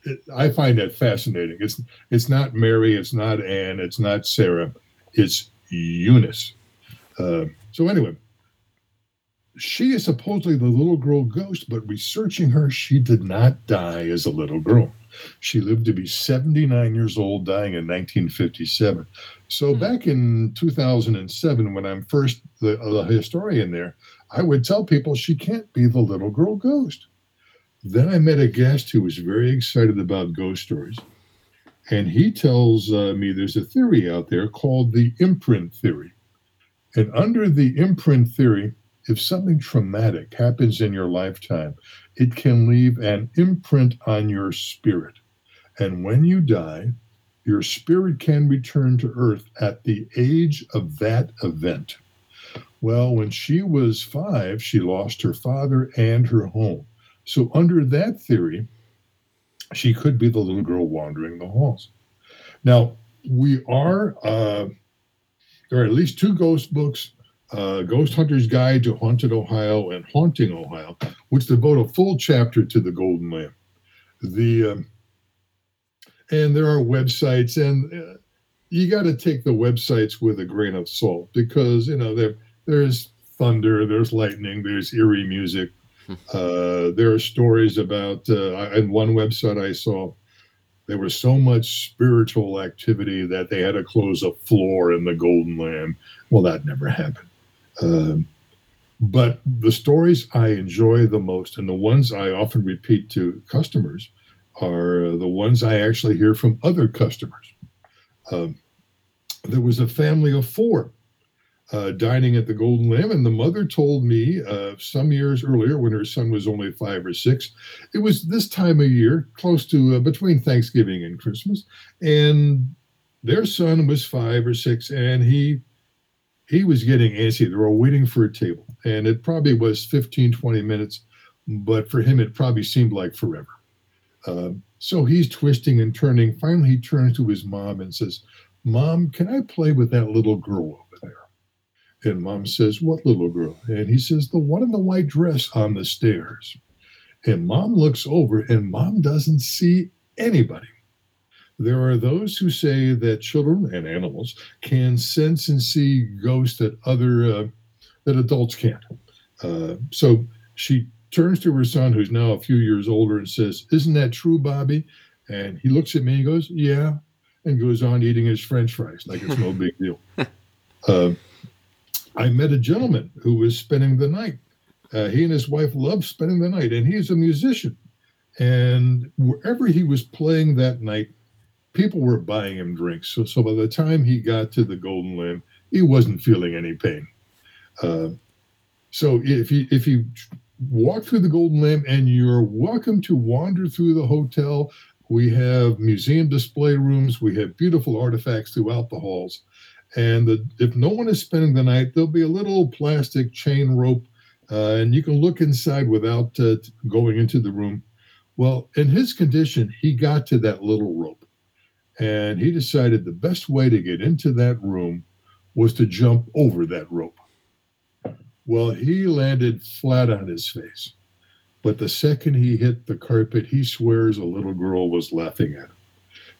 it, I find that fascinating. It's it's not Mary, it's not Anne, it's not Sarah, it's Eunice. Uh, so anyway, she is supposedly the little girl ghost, but researching her, she did not die as a little girl. She lived to be 79 years old, dying in 1957. So back in 2007, when I'm first the, the historian there, I would tell people she can't be the little girl ghost. Then I met a guest who was very excited about ghost stories. And he tells uh, me there's a theory out there called the imprint theory. And under the imprint theory, if something traumatic happens in your lifetime, it can leave an imprint on your spirit. And when you die, your spirit can return to earth at the age of that event. Well, when she was five, she lost her father and her home. So, under that theory, she could be the little girl wandering the halls. Now, we are, uh, there are at least two ghost books uh, Ghost Hunter's Guide to Haunted Ohio and Haunting Ohio, which devote a full chapter to the Golden Lamb. The um, and there are websites, and uh, you got to take the websites with a grain of salt because you know there there's thunder, there's lightning, there's eerie music. Uh, there are stories about uh, one website I saw. There was so much spiritual activity that they had to close a floor in the Golden Lamb. Well, that never happened. Um, but the stories I enjoy the most, and the ones I often repeat to customers, are the ones I actually hear from other customers. Um, there was a family of four uh, dining at the Golden Lamb, and the mother told me uh, some years earlier, when her son was only five or six, it was this time of year, close to uh, between Thanksgiving and Christmas, and their son was five or six, and he he was getting antsy. They were waiting for a table, and it probably was 15, 20 minutes, but for him, it probably seemed like forever. Uh, so he's twisting and turning. Finally, he turns to his mom and says, Mom, can I play with that little girl? And mom says, What little girl? And he says, The one in the white dress on the stairs. And mom looks over, and mom doesn't see anybody. There are those who say that children and animals can sense and see ghosts that other uh, that adults can't. Uh, so she turns to her son, who's now a few years older, and says, "Isn't that true, Bobby?" And he looks at me and goes, "Yeah," and goes on eating his French fries like it's no big deal. Uh, I met a gentleman who was spending the night. Uh, he and his wife love spending the night, and he's a musician. And wherever he was playing that night, people were buying him drinks. So, so by the time he got to the Golden Lamb, he wasn't feeling any pain. Uh, so if you if you walk through the Golden Lamb and you're welcome to wander through the hotel, we have museum display rooms. We have beautiful artifacts throughout the halls. And the, if no one is spending the night, there'll be a little plastic chain rope, uh, and you can look inside without uh, going into the room. Well, in his condition, he got to that little rope and he decided the best way to get into that room was to jump over that rope. Well, he landed flat on his face. But the second he hit the carpet, he swears a little girl was laughing at him.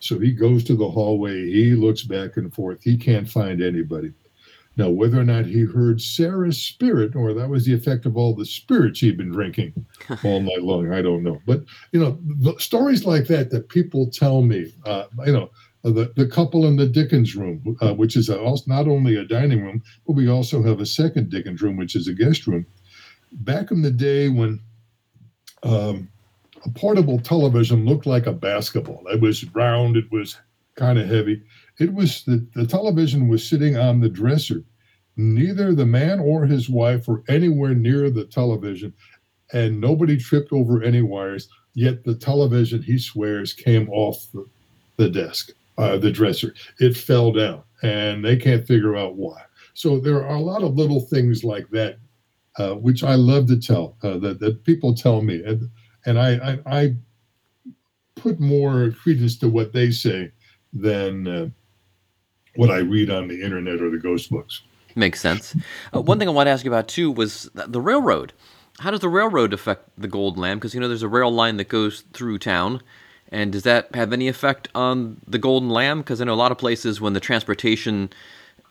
So he goes to the hallway, he looks back and forth, he can't find anybody. Now, whether or not he heard Sarah's spirit, or that was the effect of all the spirits he'd been drinking all night long, I don't know. But, you know, the stories like that that people tell me, uh, you know, the, the couple in the Dickens room, uh, which is a, also not only a dining room, but we also have a second Dickens room, which is a guest room. Back in the day when um, a portable television looked like a basketball, it was round, it was kind of heavy. It was the, the television was sitting on the dresser. Neither the man or his wife were anywhere near the television, and nobody tripped over any wires. Yet the television, he swears, came off the, the desk, uh, the dresser. It fell down, and they can't figure out why. So there are a lot of little things like that, uh, which I love to tell uh, that that people tell me, and and I, I I put more credence to what they say than uh, what I read on the internet or the ghost books. Makes sense. Uh, one thing I want to ask you about too was the railroad. How does the railroad affect the Golden Lamb? Because you know there's a rail line that goes through town, and does that have any effect on the Golden Lamb? Because I know a lot of places when the transportation,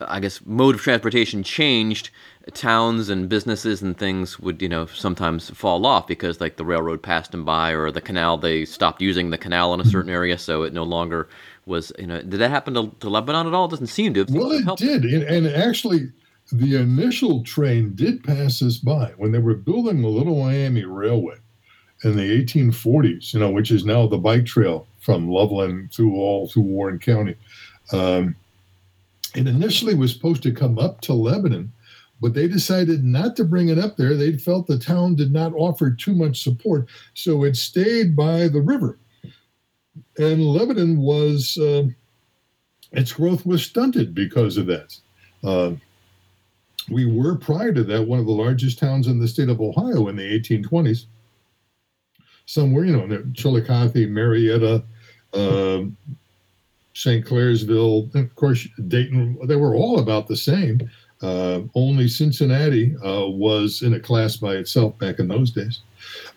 I guess, mode of transportation changed, towns and businesses and things would you know sometimes fall off because like the railroad passed them by or the canal they stopped using the canal in a certain area, so it no longer was you know. Did that happen to, to Lebanon at all? It doesn't seem to. have Well, it helped. did, and, and actually, the initial train did pass us by when they were building the Little Miami Railway in the 1840s. You know, which is now the bike trail from Loveland through all through Warren County. Um, it initially was supposed to come up to Lebanon, but they decided not to bring it up there. They felt the town did not offer too much support, so it stayed by the river. And Lebanon was. Uh, its growth was stunted because of that. Uh, we were prior to that one of the largest towns in the state of Ohio in the 1820s. Somewhere, you know, Chillicothe, Marietta, um St. Clairsville, of course, Dayton, they were all about the same. Uh, only Cincinnati uh, was in a class by itself back in those days.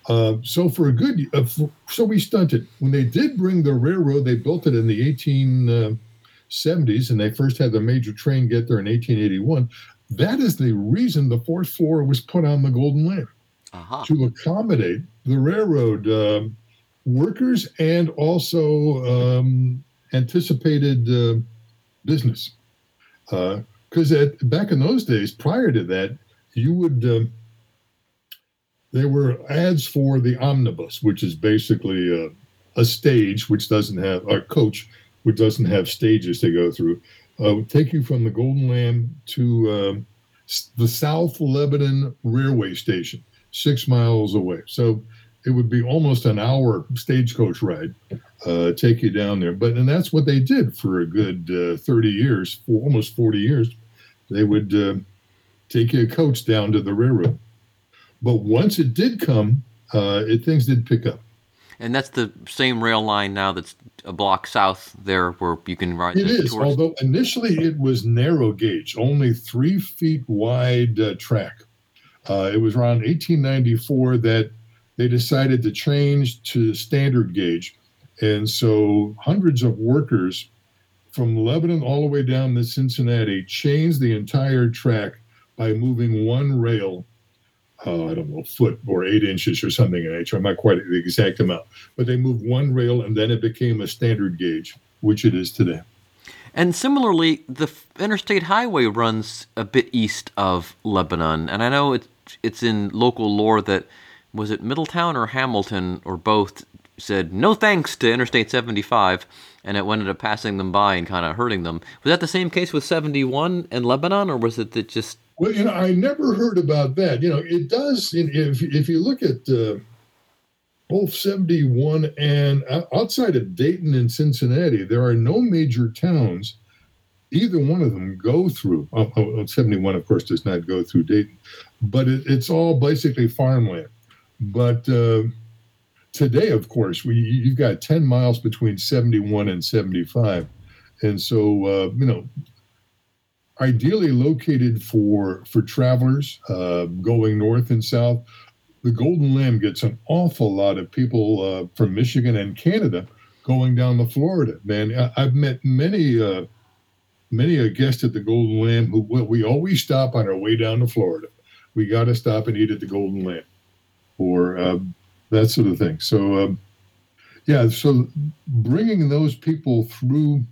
Uh, so for a good, uh, for, so we stunted. When they did bring the railroad, they built it in the 1870s, and they first had the major train get there in 1881. That is the reason the fourth floor was put on the Golden Lamb Aha. to accommodate the railroad um, workers and also um, anticipated uh, business. Because at back in those days, prior to that, you would um, there were ads for the omnibus, which is basically a, a stage which doesn't have a coach which doesn't have stages to go through. Uh, would take you from the Golden Lamb to um, the South Lebanon Railway Station, six miles away. So it would be almost an hour stagecoach ride, uh, take you down there. But and that's what they did for a good uh, 30 years, for almost 40 years. They would uh, take you a coach down to the railroad. But once it did come, uh, it things did pick up. And that's the same rail line now that's a block south there where you can ride It is, tourist- although initially it was narrow gauge, only three feet wide uh, track. Uh, it was around 1894 that they decided to change to standard gauge. And so hundreds of workers from Lebanon all the way down to Cincinnati changed the entire track by moving one rail, uh, I don't know, foot or eight inches or something in nature. I'm not quite the exact amount, but they moved one rail and then it became a standard gauge, which it is today. And similarly, the interstate highway runs a bit east of Lebanon, and I know it's it's in local lore that was it Middletown or Hamilton or both said no thanks to Interstate 75, and it ended up passing them by and kind of hurting them. Was that the same case with 71 in Lebanon, or was it that just Well, you know, I never heard about that. You know, it does. If if you look at uh, both seventy one and o- outside of Dayton and Cincinnati, there are no major towns. Either one of them go through. Oh, oh, 71, of course, does not go through Dayton, but it, it's all basically farmland. But uh, today, of course, we you've got ten miles between seventy one and seventy five, and so uh, you know ideally located for for travelers uh, going north and south. The Golden Lamb gets an awful lot of people uh, from Michigan and Canada going down to Florida. Man, I- I've met many uh, many a guest at the Golden Lamb who we always stop on our way down to Florida. We got to stop and eat at the Golden Lamb, or um, that sort of thing. So, um, yeah, so bringing those people through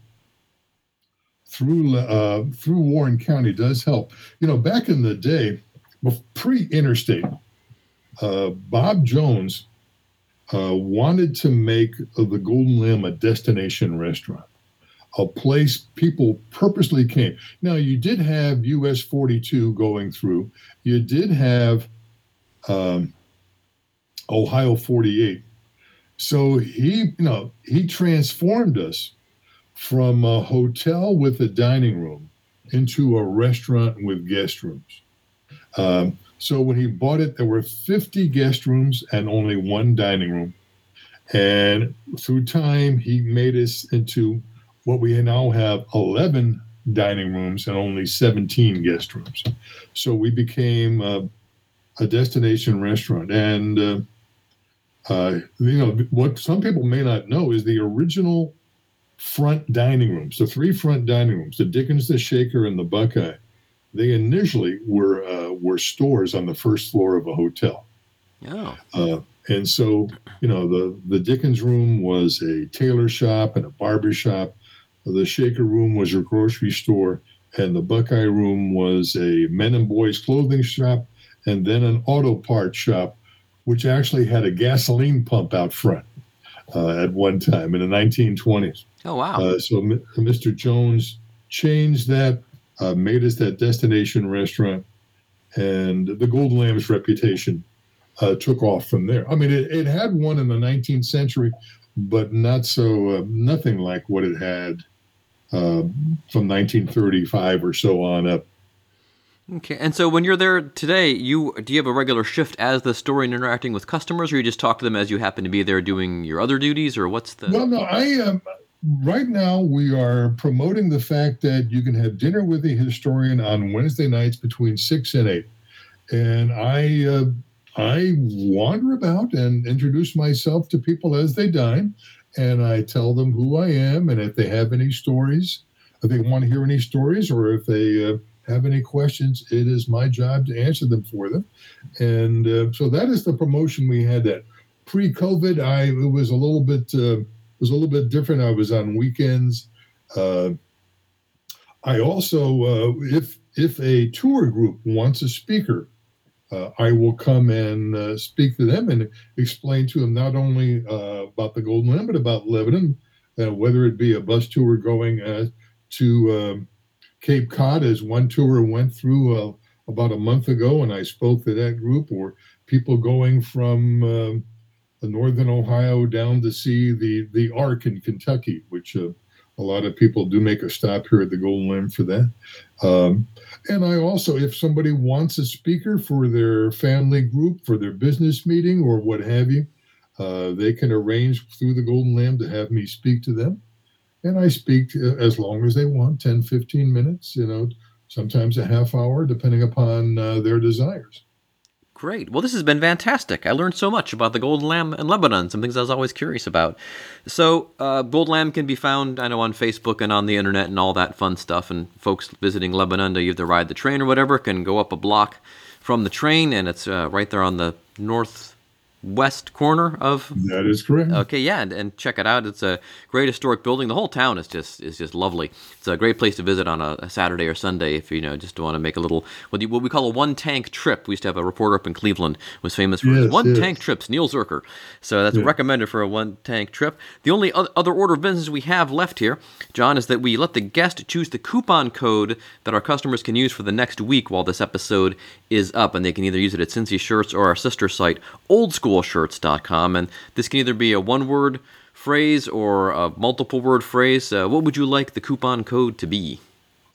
through uh, through Warren County does help. You know, back in the day, pre-interstate, uh, Bob Jones uh, wanted to make the Golden Lamb a destination restaurant, a place people purposely came. Now, you did have US 42 going through. You did have um, Ohio 48. So he, you know, he transformed us from a hotel with a dining room into a restaurant with guest rooms. Um, so when he bought it, there were 50 guest rooms and only one dining room. And through time, he made us into what we now have 11 dining rooms and only 17 guest rooms. So we became uh, a destination restaurant. And, uh, uh, you know, what some people may not know is the original front dining rooms, the three front dining rooms, the Dickens, the Shaker, and the Buckeye, they initially were uh, were stores on the first floor of a hotel. Oh. Uh, and so, you know, the, the Dickens room was a tailor shop and a barber shop. The Shaker room was a grocery store. And the Buckeye room was a men and boys clothing shop and then an auto parts shop, which actually had a gasoline pump out front uh, at one time in the 1920s. Oh wow. Uh, so M- Mr. Jones changed that, uh, made us that destination restaurant, and the Golden Lamb's reputation uh, took off from there. I mean, it, it had one in the 19th century, but not so, uh, nothing like what it had uh, from 1935 or so on up. Okay, and so when you're there today, you do you have a regular shift as the store and interacting with customers, or you just talk to them as you happen to be there doing your other duties, or what's the? Well, no, I um, right now we are promoting the fact that you can have dinner with the historian on Wednesday nights between six and eight, and I uh, I wander about and introduce myself to people as they dine, and I tell them who I am and if they have any stories, if they want to hear any stories, or if they uh, have any questions, it is my job to answer them for them, and uh, so that is the promotion we had. That pre-COVID, I it was a little bit. Uh, was a little bit different. I was on weekends. Uh, I also, uh, if if a tour group wants a speaker, uh, I will come and uh, speak to them and explain to them not only uh, about the Golden Lamb, but about Lebanon, uh, whether it be a bus tour going uh, to um, Cape Cod, as one tour went through uh, about a month ago, and I spoke to that group, or people going from um, the northern Ohio down to see the the Ark in Kentucky, which uh, a lot of people do make a stop here at the Golden Lamb for that. Um, and I also, if somebody wants a speaker for their family group, for their business meeting, or what have you, uh, they can arrange through the Golden Lamb to have me speak to them. And I speak as long as they want 10, 15 minutes, you know, sometimes a half hour, depending upon uh, their desires. Great. Well, this has been fantastic. I learned so much about the Golden Lamb and Lebanon, some things I was always curious about. So, uh, Golden Lamb can be found, I know, on Facebook and on the internet and all that fun stuff. And folks visiting Lebanon to either ride the train or whatever can go up a block from the train, and it's uh, right there on the northwest corner of That is correct. Okay, yeah, and, and check it out. It's a great historic building. The whole town is just is just lovely. It's a great place to visit on a, a Saturday or Sunday if you know just want to make a little what, you, what we call a one tank trip. We used to have a reporter up in Cleveland who was famous for his Yes, one yes. tank trips. Neil Zurcher. So that's recommended for a one tank trip. The only other order of business we have left here, John, is that we let the guest choose the coupon code that our customers can use for the next week while this episode is up, and they can either use it at Cincy Shirts or our sister site, oldschoolshirts.com. And this can either be a one word phrase or a multiple word phrase. Uh, what would you like the coupon code to be?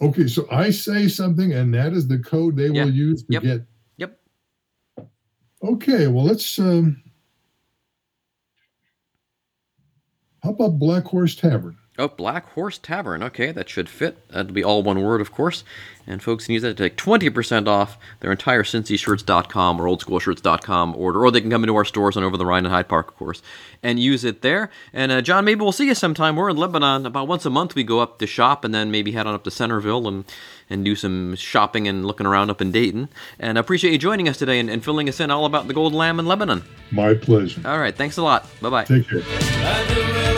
Okay, so I say something, and that is the code they Yeah. will use to Yep. get. Yep. Okay, well, let's. Um, how about Black Horse Tavern? Oh, Black Horse Tavern. Okay, that should fit. That'll be all one word, of course. And folks can use that to take 20% off their entire CincyShirts.com or OldSchoolShirts.com order. Or they can come into our stores on Over the Rhine and Hyde Park, of course, and use it there. And uh, John, maybe we'll see you sometime. We're in Lebanon. About once a month we go up to shop and then maybe head on up to Centerville and, and do some shopping and looking around up in Dayton. And I appreciate you joining us today and, and filling us in all about the Golden Lamb in Lebanon. My pleasure. All right, thanks a lot. Bye bye. Take care.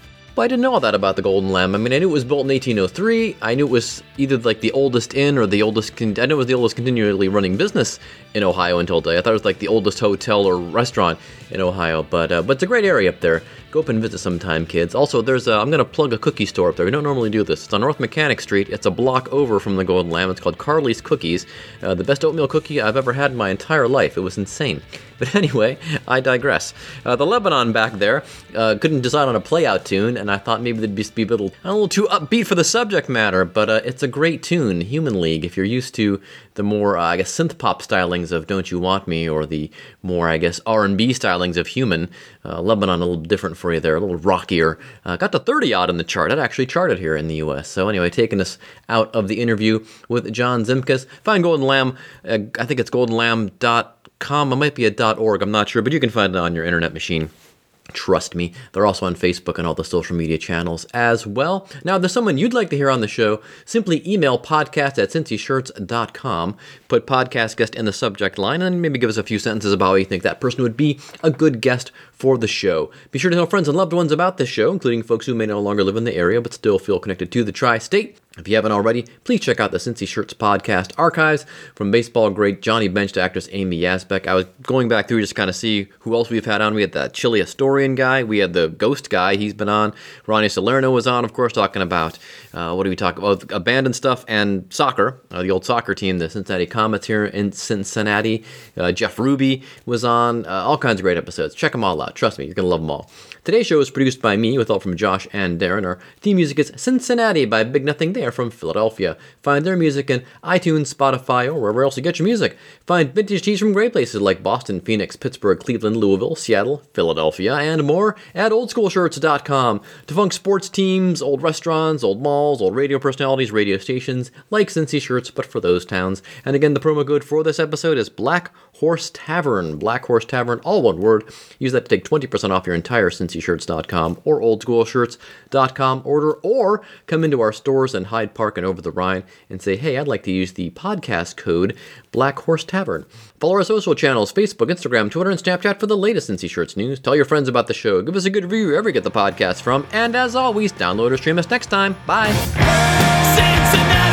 But I didn't know all that about the Golden Lamb. I mean, I knew it was built in 1803. I knew it was either like the oldest inn or the oldest. Con- I knew it was the oldest continually running business in Ohio until today. I thought it was like the oldest hotel or restaurant in Ohio. But uh, but it's a great area up there. Go up and visit sometime, kids. Also, there's a, I'm gonna plug a cookie store up there. We don't normally do this. It's on North Mechanic Street. It's a block over from the Golden Lamb. It's called Carly's Cookies. Uh, the best oatmeal cookie I've ever had in my entire life. It was insane. But anyway, I digress. Uh, the Lebanon back there uh, couldn't decide on a playout tune, and I thought maybe they'd be, be a little a little too upbeat for the subject matter. But uh, it's a great tune, Human League. If you're used to the more, uh, I guess, synth pop stylings of "Don't You Want Me" or the more, I guess, R&B stylings of "Human," uh, Lebanon a little different for you there, a little rockier. Uh, got to 30 odd in the chart. It actually charted here in the U.S. So anyway, taking us out of the interview with John Zimkus. Find Golden Lamb. Uh, I think it's goldenlamb.com. It might be a .org. I'm not sure, but you can find it on your internet machine. Trust me. They're also on Facebook and all the social media channels as well. Now, if there's someone you'd like to hear on the show, simply email podcast at cincyshirts.com, put podcast guest in the subject line, and maybe give us a few sentences about how you think that person would be a good guest for the show. Be sure to tell friends and loved ones about this show, including folks who may no longer live in the area but still feel connected to the tri state. If you haven't already, please check out the Cincy Shirts podcast archives from baseball great Johnny Bench to actress Amy Yasbeck. I was going back through just kind of see who else we've had on. We had that Chili Historian guy. We had the Ghost guy. He's been on. Ronnie Salerno was on, of course, talking about uh, what do we talk about? Abandoned stuff and soccer. Uh, the old soccer team, the Cincinnati Comets here in Cincinnati. Uh, Jeff Ruby was on. Uh, all kinds of great episodes. Check them all out. Trust me, you're gonna love them all. Today's show is produced by me with help from Josh and Darren. Our theme music is Cincinnati by Big Nothing There from Philadelphia. Find their music in iTunes, Spotify, or wherever else you get your music. Find vintage tees from great places like Boston, Phoenix, Pittsburgh, Cleveland, Louisville, Seattle, Philadelphia, and more at oldschoolshirts.com. Defunct sports teams, old restaurants, old malls, old radio personalities, radio stations, like Cincy shirts, but for those towns. And again, the promo code for this episode is Black Horse Tavern. Black Horse Tavern, all one word. Use that to take 20% off your entire cincyshirts.com or oldschoolshirts.com order, or come into our stores in Hyde Park and over the Rhine and say, hey, I'd like to use the podcast code Black Horse Tavern. Follow our social channels Facebook, Instagram, Twitter, and Snapchat for the latest Cincy Shirts news. Tell your friends about the show. Give us a good review wherever you get the podcast from. And as always, download or stream us next time. Bye. Cincinnati,